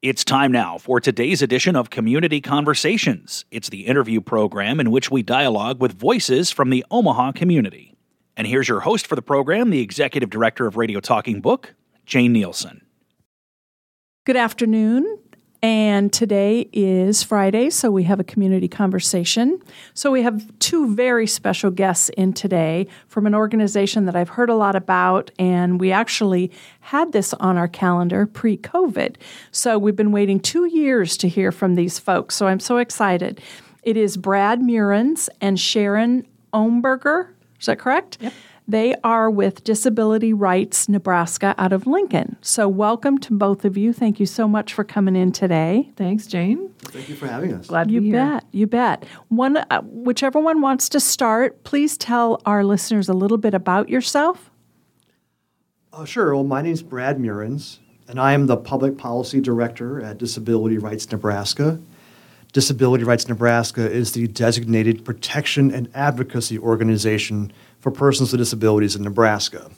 It's time now for today's edition of Community Conversations. It's the interview program in which we dialogue with voices from the Omaha community. And here's your host for the program, the Executive Director of Radio Talking Book, Jane Nielsen. Good afternoon. And today is Friday, so we have a community conversation. So we have two very special guests in today from an organization that I've heard a lot about, and we actually had this on our calendar pre COVID. So we've been waiting two years to hear from these folks, so I'm so excited. It is Brad Meurrens and Sharon Omberger. Is that correct? Yep. They are with Disability Rights Nebraska out of Lincoln. So, welcome to both of you. Thank you so much for coming in today. Thanks, Jane. Thank you for having us. Glad to You be here. bet. You bet. One, uh, whichever one wants to start, please tell our listeners a little bit about yourself. Uh, sure. Well, my name is Brad Meurrens, and I am the Public Policy Director at Disability Rights Nebraska. Disability Rights Nebraska is the designated protection and advocacy organization for persons with disabilities in Nebraska.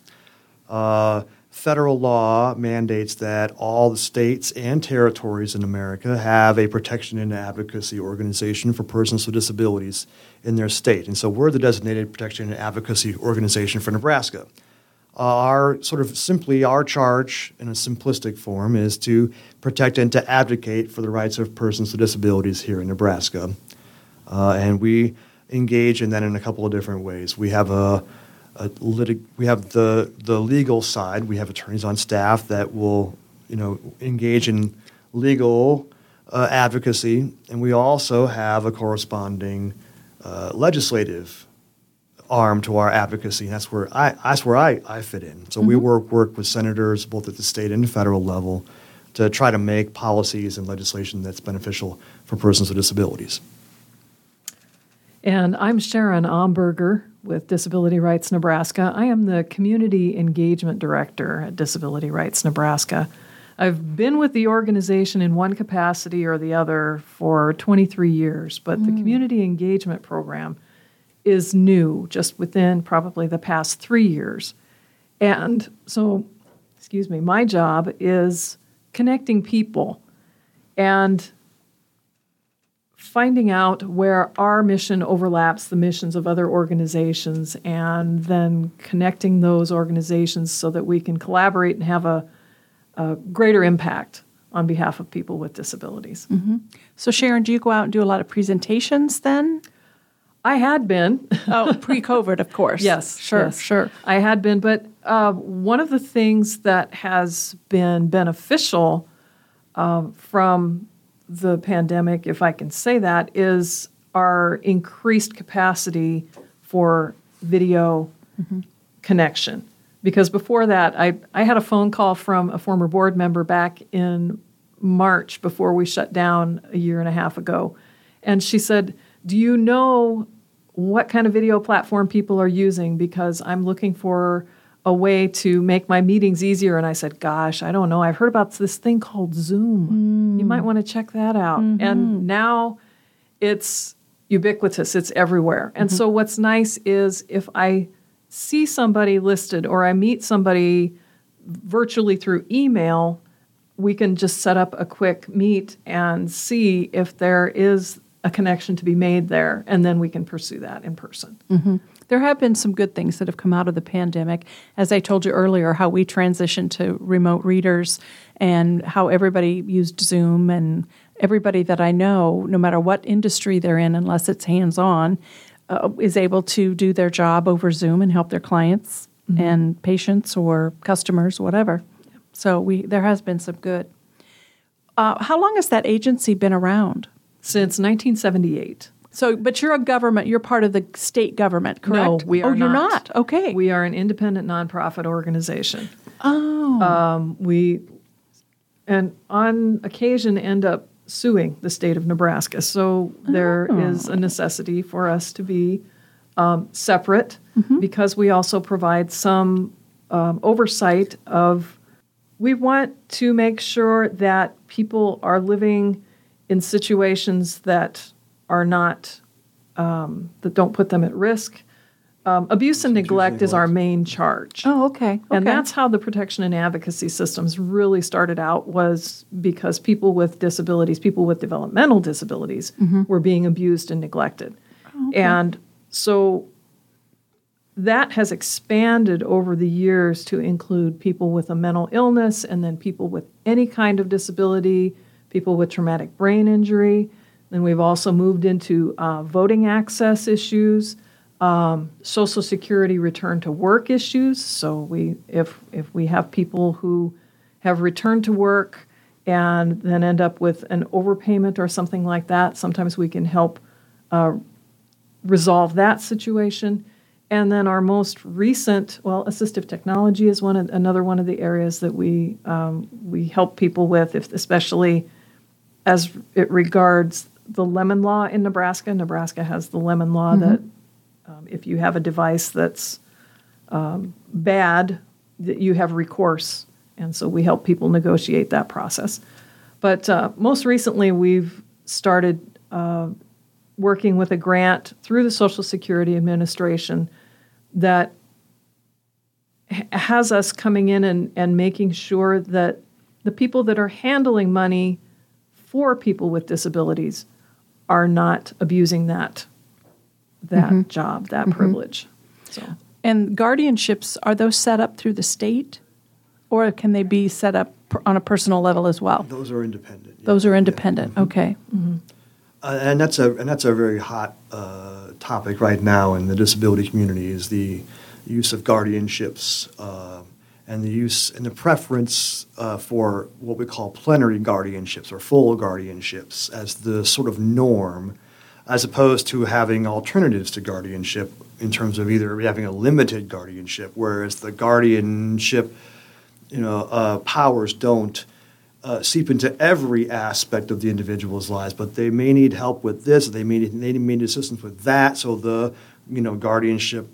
Uh, federal law mandates that all the states and territories in America have a protection and advocacy organization for persons with disabilities in their state. And so we're the designated protection and advocacy organization for Nebraska. Our sort of simply our charge in a simplistic form is to protect and to advocate for the rights of persons with disabilities here in Nebraska. Uh, and we engage in that in a couple of different ways. We have a, a litig- we have the the legal side. We have attorneys on staff that will you know engage in legal uh, advocacy, and we also have a corresponding uh, legislative arm to our advocacy. And that's where I that's where I, I fit in. So we mm-hmm. work work with senators both at the state and federal level to try to make policies and legislation that's beneficial for persons with disabilities. And I'm Sharon Omberger with Disability Rights Nebraska. I am the Community Engagement Director at Disability Rights Nebraska. I've been with the organization in one capacity or the other for 23 years, but the mm. Community Engagement Program is new, just within probably the past three years. And so, excuse me, my job is connecting people and finding out where our mission overlaps the missions of other organizations and then connecting those organizations so that we can collaborate and have a, a greater impact on behalf of people with disabilities. Mm-hmm. So, Sharon, do you go out and do a lot of presentations then? I had been. Oh, pre COVID, of course. Yes, Sure, yes. sure. I had been, but uh, one of the things that has been beneficial um, from the pandemic, if I can say that, is our increased capacity for video connection. Because before that, I, I had a phone call from a former board member back in March before we shut down a year and a half ago. And she said, Do you know what kind of video platform people are using? Because I'm looking for a way to make my meetings easier. And I said, Gosh, I don't know. I've heard about this thing called Zoom. You might hmm. want to check that out. Mm-hmm. And now it's ubiquitous, it's everywhere. And mm-hmm. so, what's nice is if I see somebody listed or I meet somebody virtually through email, we can just set up a quick meet and see if there is a connection to be made there, and then we can pursue that in person. There have been some good things that have come out of the pandemic. As I told you earlier, how we transitioned to remote readers and how everybody used Zoom and everybody that I know, no matter what industry they're in, unless it's hands on, uh, is able to do their job over Zoom and help their clients and patients or customers, whatever. So we there has been some good. Uh, how long has that agency been around? Since 1978. So, but you're a government. You're part of the state government, correct? No, we are Oh, you're not. not. Okay. We are an independent nonprofit organization. oh. Um, we, and on occasion, end up suing the state of Nebraska. So there is a necessity for us to be um, separate because we also provide some um, oversight of. We want to make sure that people are living in situations that are not um, that don't put them at risk, um, abuse and neglect is our main charge. Oh, okay. okay. And that's how the protection and advocacy systems really started out was because people with disabilities, people with developmental disabilities, were being abused and neglected. And so that has expanded over the years to include people with a mental illness and then people with any kind of disability, people with traumatic brain injury. Then we've also moved into uh, voting access issues, um, Social Security return to work issues. So we, if if we have people who have returned to work and then end up with an overpayment or something like that, sometimes we can help uh, resolve that situation. And then our most recent, well, assistive technology is one another one of the areas that we um, we help people with, if, especially as it regards the lemon law in Nebraska. Nebraska has the lemon law that um, if you have a device that's um, bad, that you have recourse, and so we help people negotiate that process. But uh, most recently, we've started uh, working with a grant through the Social Security Administration that h- has us coming in and, and making sure that the people that are handling money for people with disabilities are not abusing that that job, that privilege. So And guardianships, are those set up through the state? Or can they be set up per- on a personal level as well? Those are independent. yeah. Those are Yeah. independent. Okay. Uh, and that's a and that's a very hot uh, topic right now in the disability community is the use of guardianships uh, and the use and the preference uh, for what we call plenary guardianships or full guardianships as the sort of norm, as opposed to having alternatives to guardianship in terms of either having a limited guardianship, whereas the guardianship you know, uh, powers don't uh, seep into every aspect of the individual's lives, but they may need help with this, they may need, they may need assistance with that. So the you know guardianship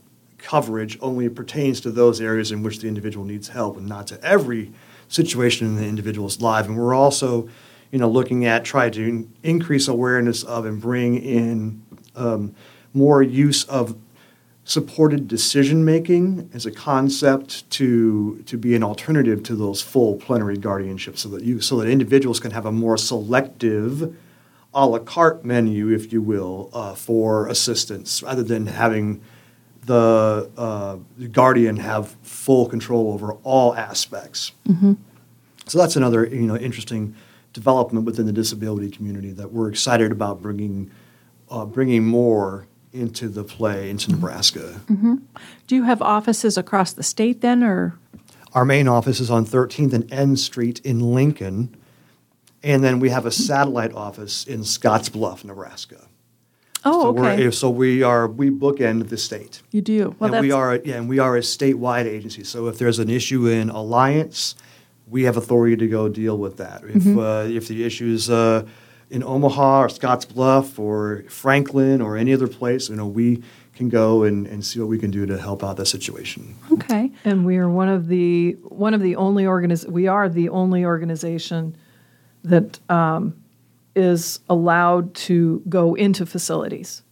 coverage only pertains to those areas in which the individual needs help, and not to every situation in the individual's life. And we're also, you know, looking at trying to increase awareness of and bring in um, more use of supported decision making as a concept to to be an alternative to those full plenary guardianships so that you so that individuals can have a more selective a la carte menu if you will uh, for assistance rather than having the, uh, the guardian have full control over all aspects so that's another you know interesting development within the disability community that we're excited about bringing uh, bringing more into the play into Nebraska. Do you have offices across the state then, or? Our main office is on 13th and N Street in Lincoln, and then we have a satellite office in Scottsbluff, Nebraska. Oh, so okay. We're, so we are we bookend the state. you do. Well, and we are yeah, and we are a statewide agency. So if there's an issue in Alliance, we have authority to go deal with that. If Mm-hmm. uh, if the issue's uh, in Omaha or Scottsbluff or Franklin or any other place, you know, we can go and, and see what we can do to help out that situation. okay. And we are one of the one of the only organiz- we are the only organization that um, is allowed to go into facilities.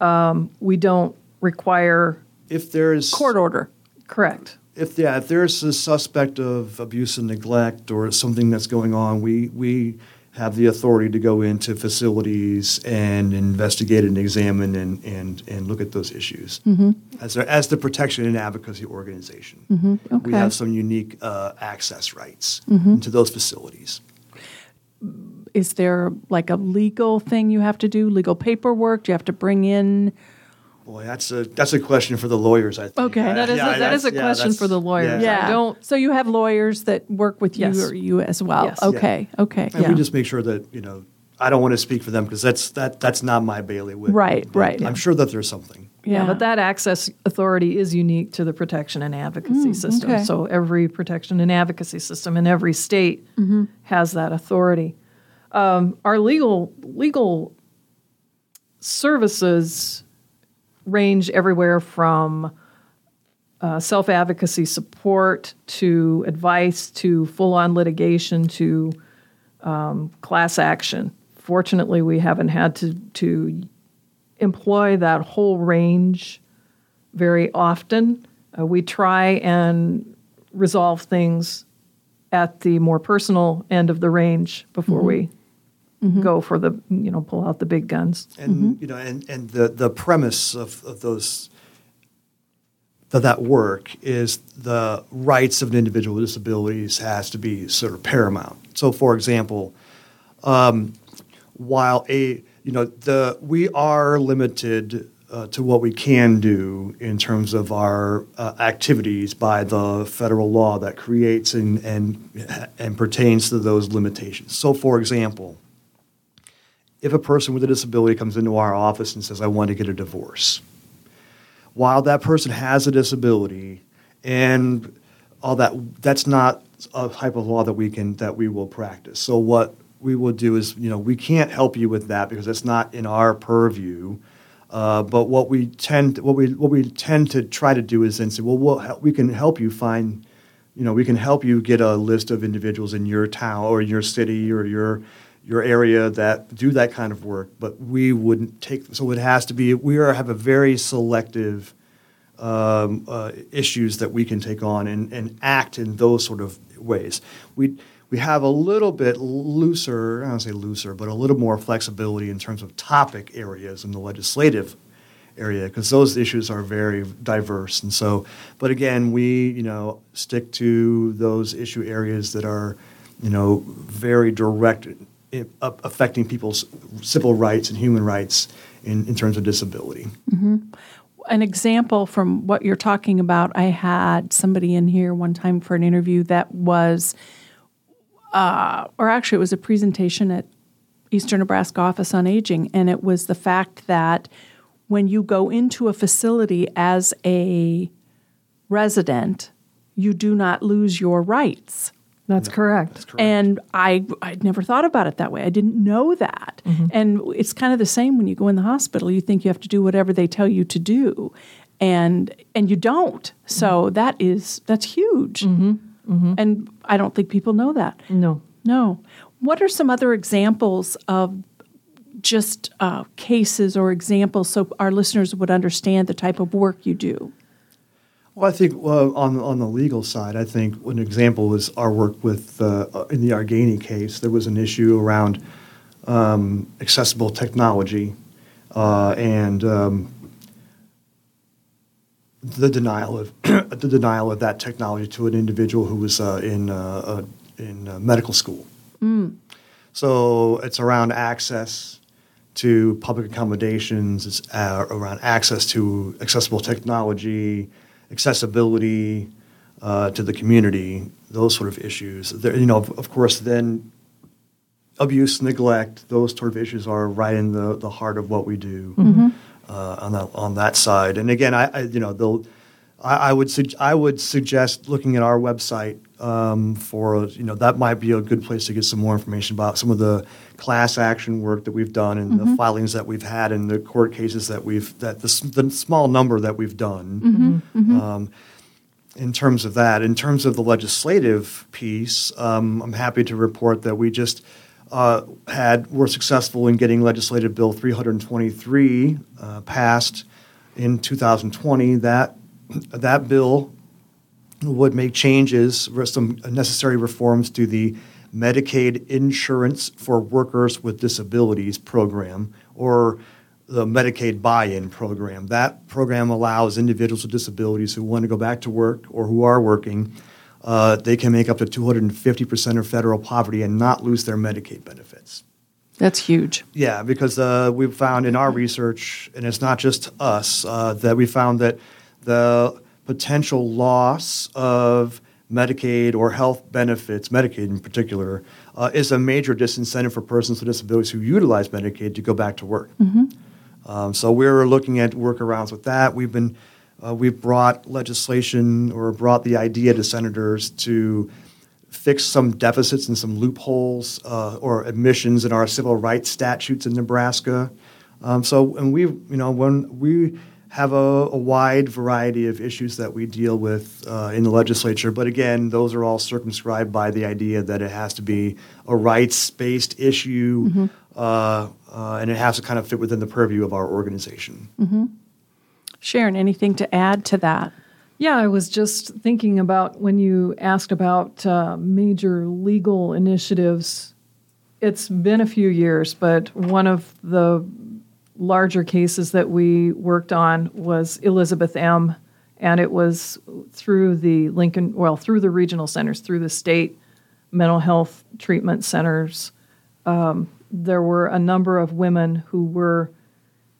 Um, we don't require If there's Court order. correct. if yeah, if there's a suspect of abuse and neglect or something that's going on, we we have the authority to go into facilities and investigate and examine and and, and look at those issues. As a, as the protection and advocacy organization, we Okay. have some unique uh, access rights into those facilities. Is there like a legal thing you have to do? Legal paperwork? Do you have to bring in? Boy, that's a that's a question for the lawyers. I think. Okay. I- That is a- yeah, that is a yeah, question for the lawyers. yeah. I don't- So you have lawyers that work with you Yes. or you as well. Yes. Okay. Okay. And Yeah. we just make sure that you know. I don't want to speak for them because that's that that's not my bailiwick. Right, right. I'm sure that there's something. Yeah. but that access authority is unique to the protection and advocacy mm, system. okay. So every protection and advocacy system in every state mm-hmm. has that authority. Um, our legal legal services range everywhere from uh, self advocacy support to advice to full on litigation to um, class action. Fortunately, we haven't had to to employ that whole range very often. Uh, we try and resolve things at the more personal end of the range before we go for the you know pull out the big guns. And you know, and, and the, the premise of, of those of that work is the rights of an individual with disabilities has to be sort of paramount. So, for example, um, while a you know the we are limited uh, to what we can do in terms of our uh, activities by the federal law that creates and and and pertains to those limitations. So, for example, if a person with a disability comes into our office and says, "I want to get a divorce," while that person has a disability and all that that's not a type of law that we can that we will practice. So what we will do is you know we can't help you with that because it's not in our purview. Uh, but what we tend what we what we tend to try to do is then say well we'll we can help you find you know we can help you get a list of individuals in your town or your city or your your area that do that kind of work, but we wouldn't take. So it has to be. We are have a very selective um, uh, issues that we can take on and, and act in those sort of ways. We we have a little bit looser. I don't say looser, but a little more flexibility in terms of topic areas in the legislative area because those issues are very diverse. And so, but again, we you know stick to those issue areas that are you know very direct affecting people's civil rights and human rights in, in terms of disability. an example from what you're talking about, I had somebody in here one time for an interview that was, uh, or actually, it was a presentation at Eastern Nebraska Office on Aging, and it was the fact that when you go into a facility as a resident, you do not lose your rights. That's correct. And I I'd never thought about it that way. I didn't know that. Mm-hmm. And it's kind of the same when you go in the hospital. You think you have to do whatever they tell you to do, and and you don't. So mm-hmm. that is that's huge. Mm-hmm. And I don't think people know that. No. No. What are some other examples of just uh, cases or examples so our listeners would understand the type of work you do? Well, I think well, on on the legal side, I think an example was our work with uh, in the Argani case. There was an issue around um, accessible technology uh, and um, the denial of the denial of that technology to an individual who was uh, in uh, uh, in uh, medical school. So it's around access to public accommodations. It's uh, around access to accessible technology, accessibility uh, to the community. Those sort of issues. There, you know, of, of course, then abuse, neglect. Those sort of issues are right in the, the heart of what we do uh, on that on that side. And again, I, I you know. I, I would sug- I would suggest looking at our website um, for you know that might be a good place to get some more information about some of the class action work that we've done and the filings that we've had and the court cases that we've that the, the small number that we've done. Um, in terms of that, in terms of the legislative piece, um, I'm happy to report that we just uh, had were successful in getting legislative bill 323 uh, passed in 2020. That that bill would make changes, some necessary reforms to the Medicaid Insurance for Workers with Disabilities program, or the Medicaid buy-in program. That program allows individuals with disabilities who want to go back to work or who are working, uh, they can make up to 250% of federal poverty and not lose their Medicaid benefits. That's huge. Yeah, because uh, we've found in our research, and it's not just us, uh, that we found that the potential loss of Medicaid or health benefits, Medicaid in particular, uh, is a major disincentive for persons with disabilities who utilize Medicaid to go back to work. Um, so we're looking at workarounds with that. We've been uh, we've brought legislation or brought the idea to senators to fix some deficits and some loopholes uh, or omissions in our civil rights statutes in Nebraska. Um, so, and we, you know, when we have a, a wide variety of issues that we deal with uh, in the legislature, but again, those are all circumscribed by the idea that it has to be a rights-based issue, uh, uh, and it has to kind of fit within the purview of our organization. Sharon, anything to add to that? Yeah, I was just thinking about when you asked about uh, major legal initiatives. It's been a few years, but one of the larger cases that we worked on was Elizabeth M. And it was through the Lincoln, well, through the regional centers, through the state mental health treatment centers. Um, there were a number of women who were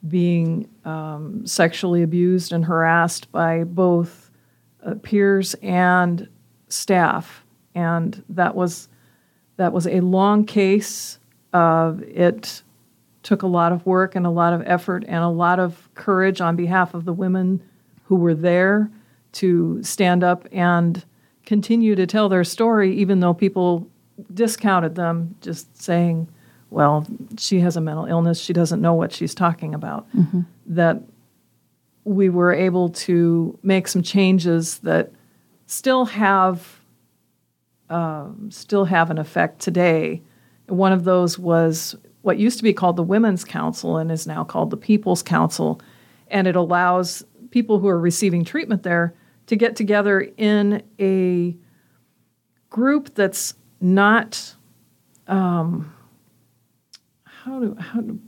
being um, sexually abused and harassed by both uh, peers and staff, and that was that was a long case. Uh, it took a lot of work and a lot of effort and a lot of courage on behalf of the women who were there to stand up and continue to tell their story, even though people discounted them, just saying, well, she has a mental illness, she doesn't know what she's talking about. Mm-hmm. That we were able to make some changes that still have um, still have an effect today. One of those was what used to be called the Women's Council and is now called the People's Council, and it allows people who are receiving treatment there to get together in a group that's not um, how do how do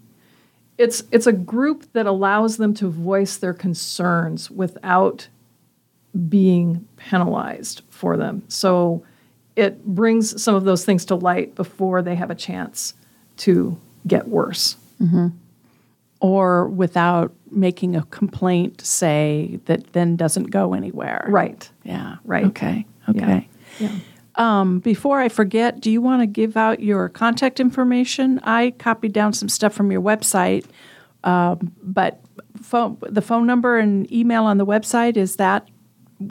it's it's a group that allows them to voice their concerns without being penalized for them. So it brings some of those things to light before they have a chance to get worse. Mm-hmm. Or without making a complaint, say that then doesn't go anywhere. Right. Yeah. Right. Okay. Okay. Yeah. yeah. Um, before I forget, do you want to give out your contact information? I copied down some stuff from your website, uh, but phone, the phone number and email on the website is that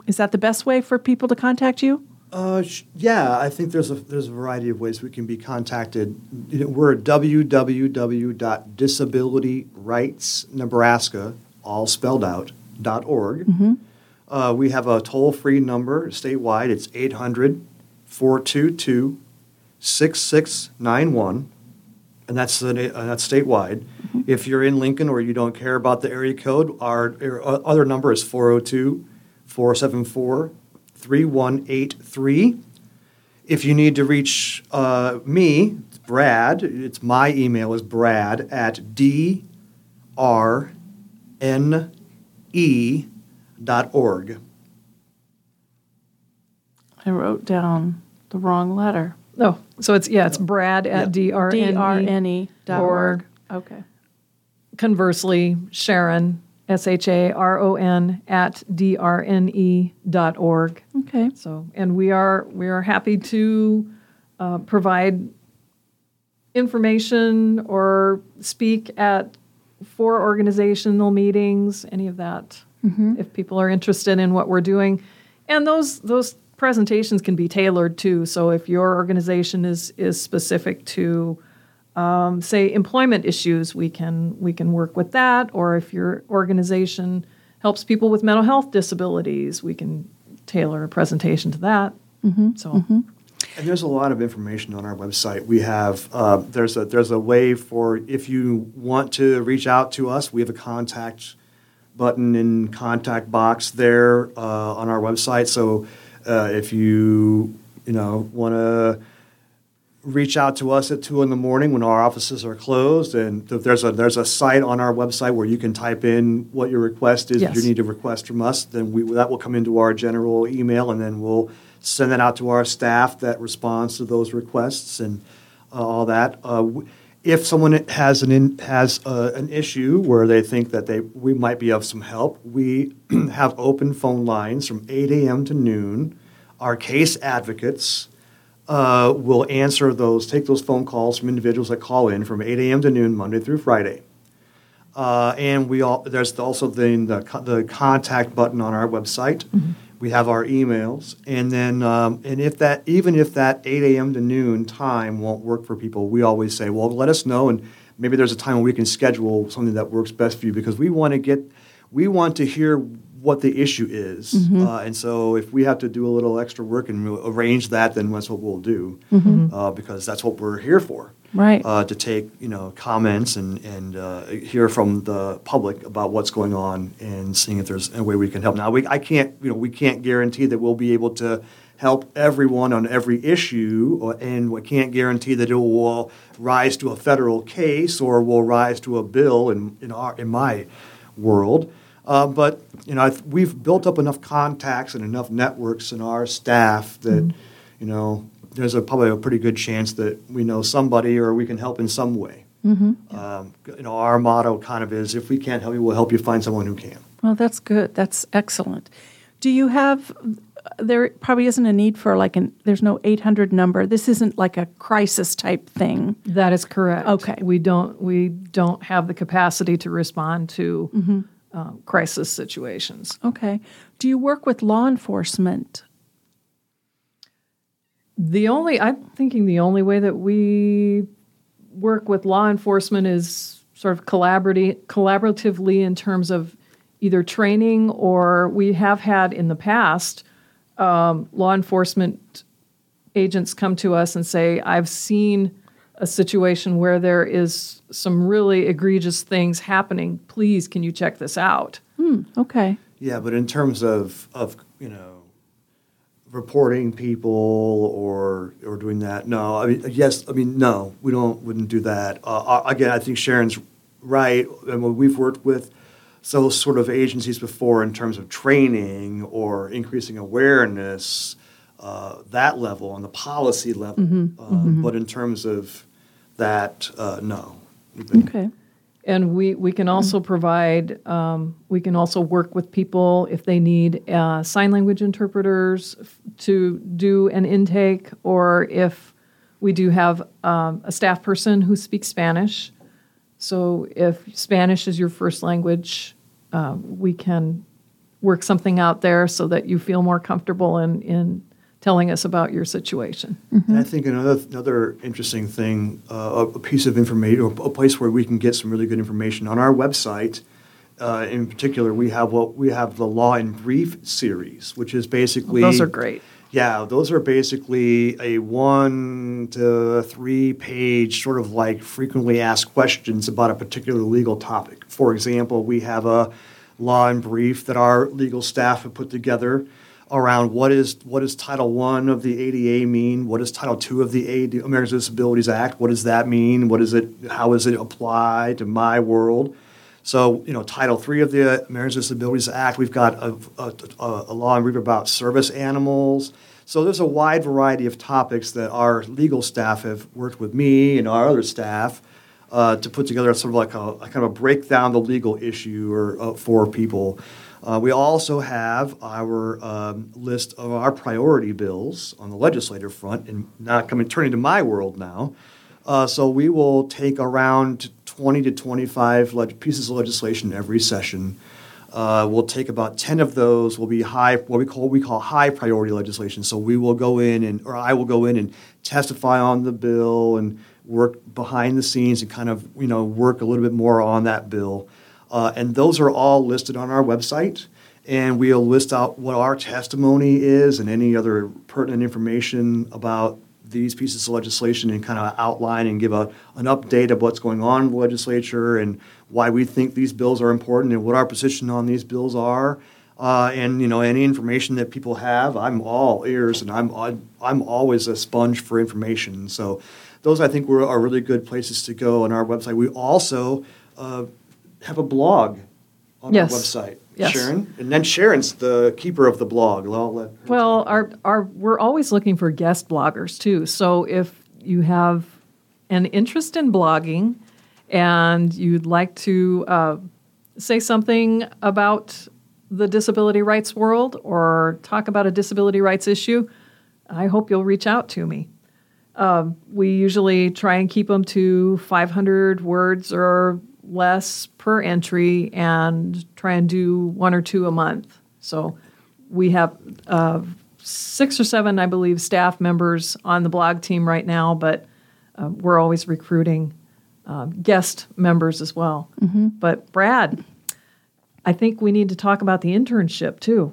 is that the best way for people to contact you? Uh, sh- yeah, I think there's a there's a variety of ways we can be contacted. You know, we're at www.disabilityrightsnebraska, all spelled out, dot org. Mm-hmm. Uh, we have a toll free number statewide. It's 800 422 6691, and that's, uh, that's statewide. Mm-hmm. If you're in Lincoln or you don't care about the area code, our, our other number is 402 474 3183. If you need to reach uh, me, Brad, it's my email is brad at drne.org. I wrote down the wrong letter. Oh, so it's yeah, it's Brad at drne dot org. Okay. Conversely, Sharon S H A R O N at drne dot org. Okay. So, and we are we are happy to uh, provide information or speak at for organizational meetings, any of that, mm-hmm. if people are interested in what we're doing. And those those presentations can be tailored too. So if your organization is is specific to um, say employment issues, we can we can work with that. Or if your organization helps people with mental health disabilities, we can tailor a presentation to that. Mm-hmm. So. Mm-hmm. And there's a lot of information on our website. We have uh, there's a there's a way for if you want to reach out to us, we have a contact button in contact box there uh, on our website. So uh, if you you know want to reach out to us at two in the morning when our offices are closed, and there's a there's a site on our website where you can type in what your request is. Yes. If you need a request from us, then we that will come into our general email, and then we'll send that out to our staff that responds to those requests and uh, all that. Uh, if someone has an in, has uh, an issue where they think that they we might be of some help, we have open phone lines from 8 a.m. to noon. Our case advocates uh, will answer those, take those phone calls from individuals that call in from 8 a.m. to noon, Monday through Friday. Uh, and we all there's also the, the, the contact button on our website. Mm-hmm we have our emails, and then um, and if that even if that 8 a.m. to noon time won't work for people, we always say, well, let us know, and maybe there's a time when we can schedule something that works best for you because we want to get we want to hear what the issue is, mm-hmm. uh, and so if we have to do a little extra work and arrange that, then that's what we'll do mm-hmm. uh, because that's what we're here for. Right. Uh, to take you know comments and and uh, hear from the public about what's going on and seeing if there's a way we can help. Now we I can't you know we can't guarantee that we'll be able to help everyone on every issue, or, and we can't guarantee that it will rise to a federal case or will rise to a bill in in our in my world. Uh, but you know, I th- we've built up enough contacts and enough networks in our staff that you know there's a, probably a pretty good chance that we know somebody or we can help in some way. Um, you know, our motto kind of is: if we can't help you, we'll help you find someone who can. Well, that's good. That's excellent. Do you have? There probably isn't a need for like an. There's no 800 number. This isn't like a crisis type thing. That is correct. Okay. We don't we don't have the capacity to respond to uh, crisis situations. Okay. Do you work with law enforcement? The only I'm thinking the only way that we work with law enforcement is sort of collaborative collaboratively in terms of either training or we have had in the past um, law enforcement agents come to us and say, I've seen a situation where there is some really egregious things happening. Please, can you check this out? Okay. Yeah, but in terms of of you know reporting people or or doing that, no. I mean, yes. I mean, no. We don't wouldn't do that. Uh, uh, again, I think Sharon's right. And when we've worked with those sort of agencies before in terms of training or increasing awareness, uh, that level on the policy level. Uh, But in terms of that, uh, no. Okay. And we, we can also provide, um, we can also work with people if they need uh, sign language interpreters f- to do an intake, or if we do have um, a staff person who speaks Spanish. So if Spanish is your first language, uh, we can work something out there so that you feel more comfortable in, in telling us about your situation. And I think another another interesting thing, uh, a piece of information, or a place where we can get some really good information on our website. Uh, in particular, we have what we have the Law in Brief series, which is basically Those are great. Yeah, those are basically a one to three page sort of like frequently asked questions about a particular legal topic. For example, we have a law in brief that our legal staff have put together around what is what does Title One of the ADA mean? What does Title Two of the AD, Americans with Disabilities Act? What does that mean? What is it? How does it apply to my world? So, you know, Title III of the Americans with Disabilities Act, we've got a, a, a, law brief about service animals. So there's a wide variety of topics that our legal staff have worked with me and our other staff uh, to put together sort of like a, a kind of a break down the legal issue or uh, for people. Uh, we also have our um, list of our priority bills on the legislative front, and not coming turning to my world now. Uh, so we will take around 20 to 25 leg- pieces of legislation every session. Uh, we'll take about 10 of those will be high what we call we call high priority legislation. So we will go in and or I will go in and testify on the bill and work behind the scenes and kind of you know work a little bit more on that bill. Uh, and those are all listed on our website. And we'll list out what our testimony is and any other pertinent information about these pieces of legislation and kind of outline and give a, an update of what's going on in the legislature and why we think these bills are important and what our position on these bills are. Uh, and you know any information that people have, I'm all ears, and I'm I'm always a sponge for information. So those I think were, are really good places to go on our website. We also uh, have a blog on Yes. our website, Yes. Sharon, and then Sharon's the keeper of the blog. Well, talk. our, our, we're always looking for guest bloggers too. So if you have an interest in blogging and you'd like to uh, say something about the disability rights world or talk about a disability rights issue, I hope you'll reach out to me. Um, we usually try and keep them to 500 words or less per entry and try and do one or two a month. So we have uh, six or seven, I believe, staff members on the blog team right now, but uh, we're always recruiting uh, guest members as well. But Brad, I think we need to talk about the internship too.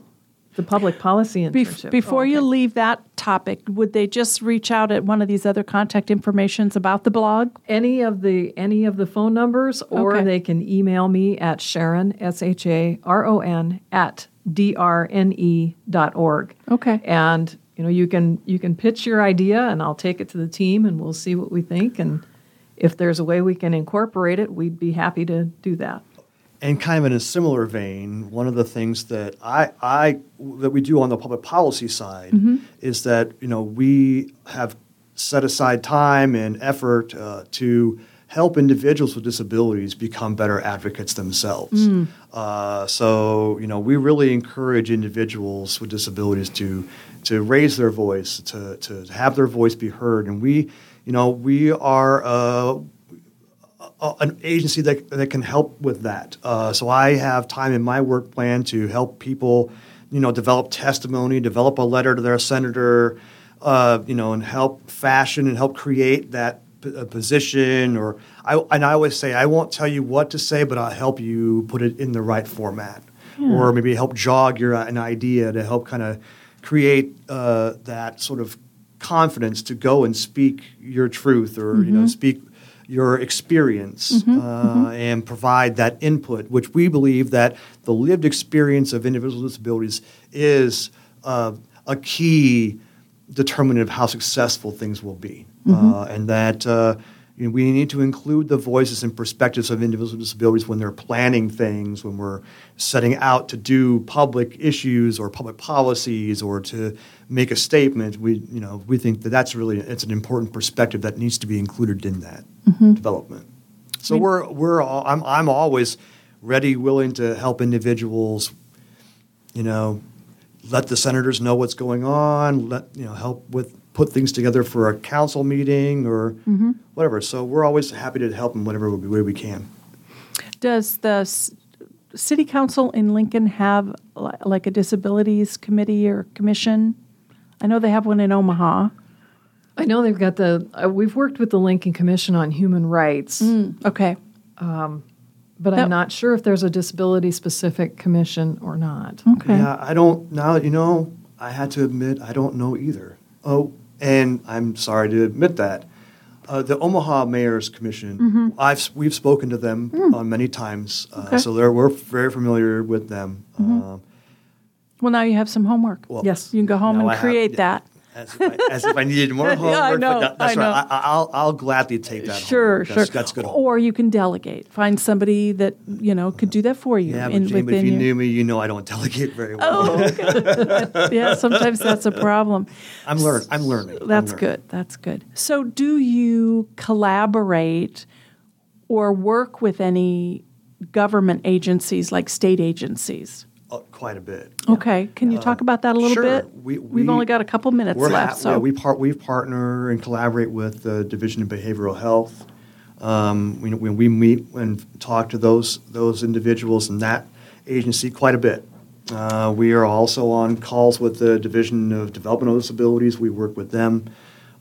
The public policy Bef- internship. Oh, before Oh, you leave that topic, would they just reach out at one of these other contact informations about the blog? any of the any of the phone numbers, or Okay. they can email me at Sharon S H A R O N at drne E dot org. Okay. and you know you can you can pitch your idea, and I'll take it to the team, and we'll see what we think, and if there's a way we can incorporate it, we'd be happy to do that. And kind of in a similar vein, one of the things that I, I that we do on the public policy side is that you know we have set aside time and effort uh, to help individuals with disabilities become better advocates themselves. Uh, so you know we really encourage individuals with disabilities to to raise their voice, to to have their voice be heard, and we you know we are. Uh, a- an agency that, that can help with that. Uh, so I have time in my work plan to help people, you know, develop testimony, develop a letter to their senator, uh, you know, and help fashion and help create that p- uh, position. Or I and I always say I won't tell you what to say, but I'll help you put it in the right format, or maybe help jog your uh, an idea to help kind of create uh, that sort of confidence to go and speak your truth or you know speak your experience uh, and provide that input, which we believe that the lived experience of individuals with disabilities is uh, a key determinant of how successful things will be, uh, and that. You know, we need to include the voices and perspectives of individuals with disabilities when they're planning things, when we're setting out to do public issues or public policies or to make a statement. We, you know, we think that that's really it's an important perspective that needs to be included in that mm-hmm. development. So we're we're all, I'm I'm always ready, willing to help individuals. You know, let the senators know what's going on. Let you know help with put things together for a council meeting or mm-hmm. whatever. So we're always happy to help in whatever way we can. Does the s- city council in Lincoln have li- like a disabilities committee or commission? I know they have one in Omaha. I know they've got the. Uh, we've worked with the Lincoln Commission on Human Rights, mm, Okay. Um, but Yep. I'm not sure if there's a disability specific commission or not. Okay. Yeah, I don't. Now that you know, I had to admit I don't know either. Oh, and I'm sorry to admit that. Uh, the Omaha Mayor's Commission, I've we've spoken to them uh, many times, uh, Okay. so they're, we're very familiar with them. Um, Well, now you have some homework. Well, Yes. You can go home and I create yeah, that. As if, I, as if I needed more Yeah, homework. I but know, that- that's I know. right. I, I'll, I'll gladly take that. Sure, homework. sure. That's, that's good. homework. Or you can delegate. Find somebody that you know could do that for you. yeah, but, in- Jane, but if you your- knew me, you know I don't delegate very well. Oh, yeah. Sometimes that's a problem. I'm learning. I'm learning. I'm That's learning. good. That's good. So, do you collaborate or work with any government agencies like state agencies? Uh, quite a bit. Okay. Can you talk about that a little sure. bit? We- have we- only got a couple minutes left. ha- so yeah, we part we partner and collaborate with the Division of Behavioral Health. Um, we, when we meet and talk to those those individuals in that agency quite a bit. Uh, we are also on calls with the Division of Developmental Disabilities. We work with them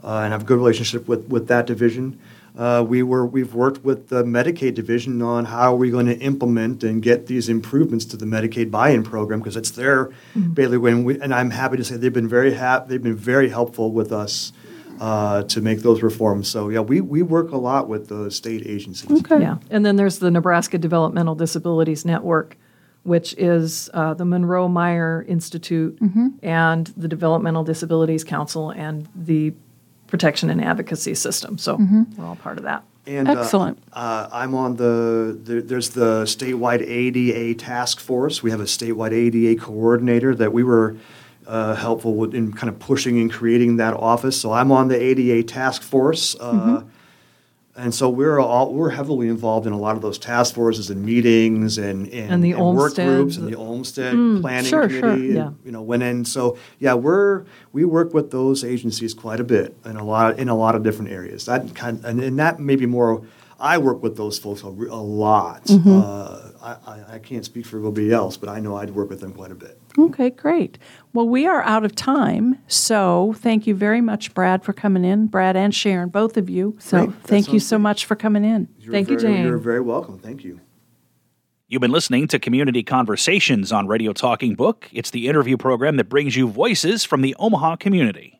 uh, and have a good relationship with, with that division. Uh, we were we've worked with the Medicaid division on how are we going to implement and get these improvements to the Medicaid buy-in program because it's their bailiwick. And, we, and I'm happy to say they've been very hap- they've been very helpful with us uh, to make those reforms. So yeah, we, we work a lot with the state agencies. okay. Yeah, and then there's the Nebraska Developmental Disabilities Network, which is uh, the Munroe Meyer Institute and the Developmental Disabilities Council and the Protection and Advocacy System. So we're all part of that. And, uh, Excellent. Uh, I'm on the, there, there's the statewide ADA task force. We have a statewide ADA coordinator that we were uh, helpful with in kind of pushing and creating that office. So I'm on the ADA task force. Uh, Mm-hmm. And so we're all we're heavily involved in a lot of those task forces and meetings and and, And the work groups and the Olmsted planning sure, sure, committee. yeah. and, you know, when in so yeah, we're we work with those agencies quite a bit in a lot in a lot of different areas. That kind and, and that may be more. I work with those folks a, a lot. Mm-hmm. Uh, I, I, I can't speak for everybody else, but I know I'd work with them quite a bit. Okay, great. Well, we are out of time. So, thank you very much, Brad, for coming in. Brad and Sharon, both of you. So, Great. Thank you so great. much for coming in. You're Thank you, Jane. You're very welcome. Thank you. You've been listening to Community Conversations on Radio Talking Book. It's the interview program that brings you voices from the Omaha community.